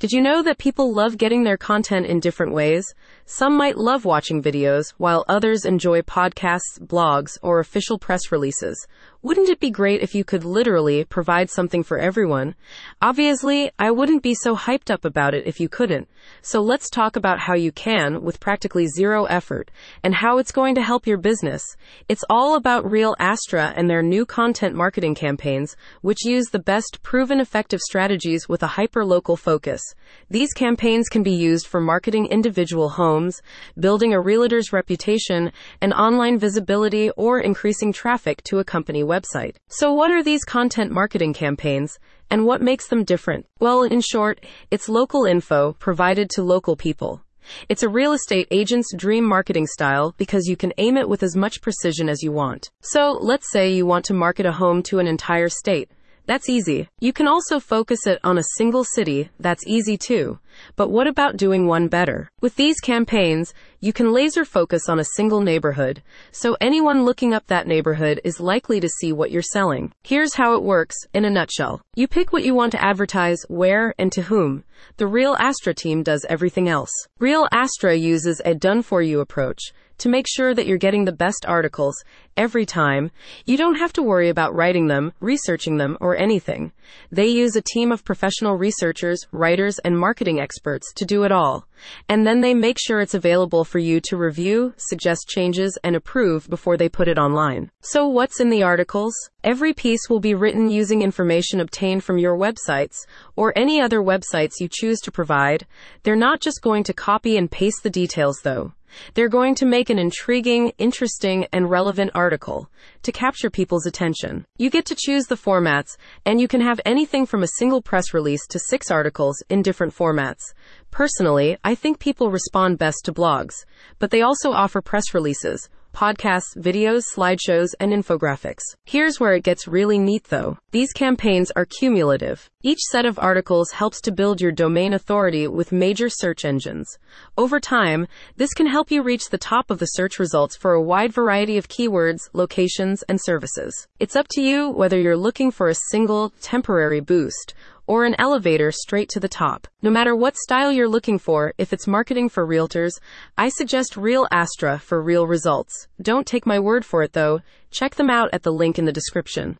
Did you know that people love getting their content in different ways? Some might love watching videos, while others enjoy podcasts, blogs, or official press releases. Wouldn't it be great if you could literally provide something for everyone? Obviously, I wouldn't be so hyped up about it if you couldn't. So let's talk about how you can with practically zero effort and how it's going to help your business. It's all about Real Astra and their new content marketing campaigns, which use the best proven effective strategies with a hyper local focus. These campaigns can be used for marketing individual homes, building a realtor's reputation, and online visibility or increasing traffic to a company website. So what are these content marketing campaigns? And what makes them different? Well, in short, it's local info provided to local people. It's a real estate agent's dream marketing style because you can aim it with as much precision as you want. So, let's say you want to market a home to an entire state. That's easy. You can also focus it on a single city. That's easy too. But what about doing one better? With these campaigns, you can laser focus on a single neighborhood, so anyone looking up that neighborhood is likely to see what you're selling. Here's how it works in a nutshell. You pick what you want to advertise, where, and to whom. The Real Astra team does everything else. Real Astra uses a done for you approach to make sure that you're getting the best articles every time. You don't have to worry about writing them, researching them, or anything. They use a team of professional researchers, writers, and marketing experts to do it all. And then they make sure it's available for you to review, suggest changes, and approve before they put it online. So what's in the articles? Every piece will be written using information obtained from your websites or any other websites you choose to provide. They're not just going to copy and paste the details though. They're going to make an intriguing, interesting, and relevant article to capture people's attention. You get to choose the formats, and you can have anything from a single press release to six articles in different formats. Personally, I think people respond best to blogs, but they also offer press releases podcasts, videos, slideshows, and infographics. Here's where it gets really neat though. These campaigns are cumulative. Each set of articles helps to build your domain authority with major search engines. Over time, this can help you reach the top of the search results for a wide variety of keywords, locations, and services. It's up to you whether you're looking for a single, temporary boost or an elevator straight to the top. No matter what style you're looking for, if it's marketing for realtors, I suggest Real Astra for real results. Don't take my word for it though. Check them out at the link in the description.